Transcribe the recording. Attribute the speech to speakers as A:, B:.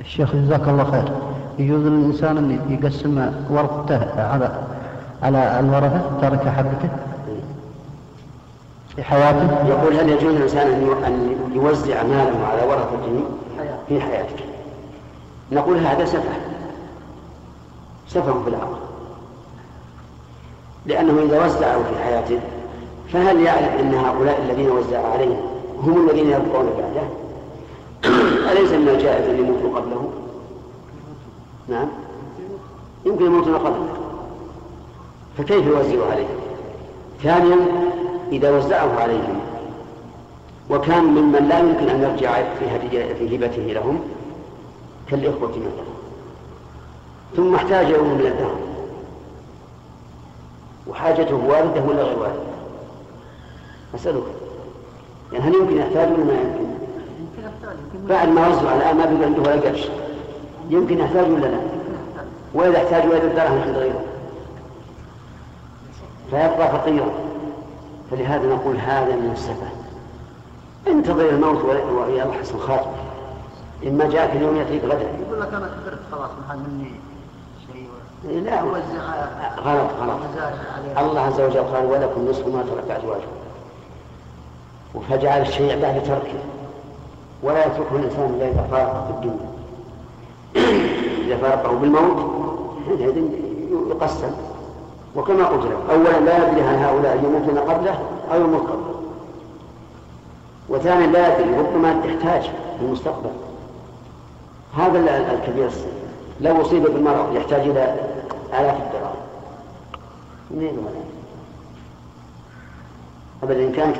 A: الشيخ جزاك الله خير. يجوز للإنسان أن يقسم ورثته على على الورثة ترك حبته في حياته.
B: يقول هل يجوز للإنسان أن يوزع ماله على ورثته في حياته نقول هذا سفه. سفه في العقل لأنه إذا وزعه في حياته فهل يعلم أن هؤلاء الذين وزع عليهم هم الذين يبقون بعده؟ أليس من الجائز أن يموتوا قبله؟ نعم. يمكن يموتون قبله. فكيف يوزع عليهم ثانيا إذا وزعه عليهم وكان ممن لا يمكن أن يرجع في في هبته لهم كالإخوة مثلا ثم احتاج يوم من الدهر وحاجته والده ولا غير والده أسألك. يعني هل يمكن يحتاج ولا ما يمكن؟ بعد ما وزع الآن ما بقى عنده ولا قرش. يمكن يحتاج ولا لا؟ وإذا احتاج وإذا الدرهم عند غيره. فيبقى فقيرا. فلهذا نقول هذا من السفه انتظر الموت ويا حسن خاتمه إما جاءك اليوم يأتيك غدا.
A: يقول لك أنا كبرت خلاص ما مني شيء.
B: لا. غلط غلط. الله عز وجل قال ولكم نصف ما ترك أزواجكم. فجعل الشيء بعد تركه. ولا يتركه الإنسان إلا إذا فارقه في الدنيا. إذا فارقه بالموت حينئذ يقسم. وكما قلت له أولا لا يدري هل هؤلاء يموتون قبله أو يموت قبله. وثانيا لا يدري ربما تحتاج في المستقبل. هذا الكبير لو أصيب بالمرض يحتاج إلى آلاف الدراهم. منين أبدا إن كانت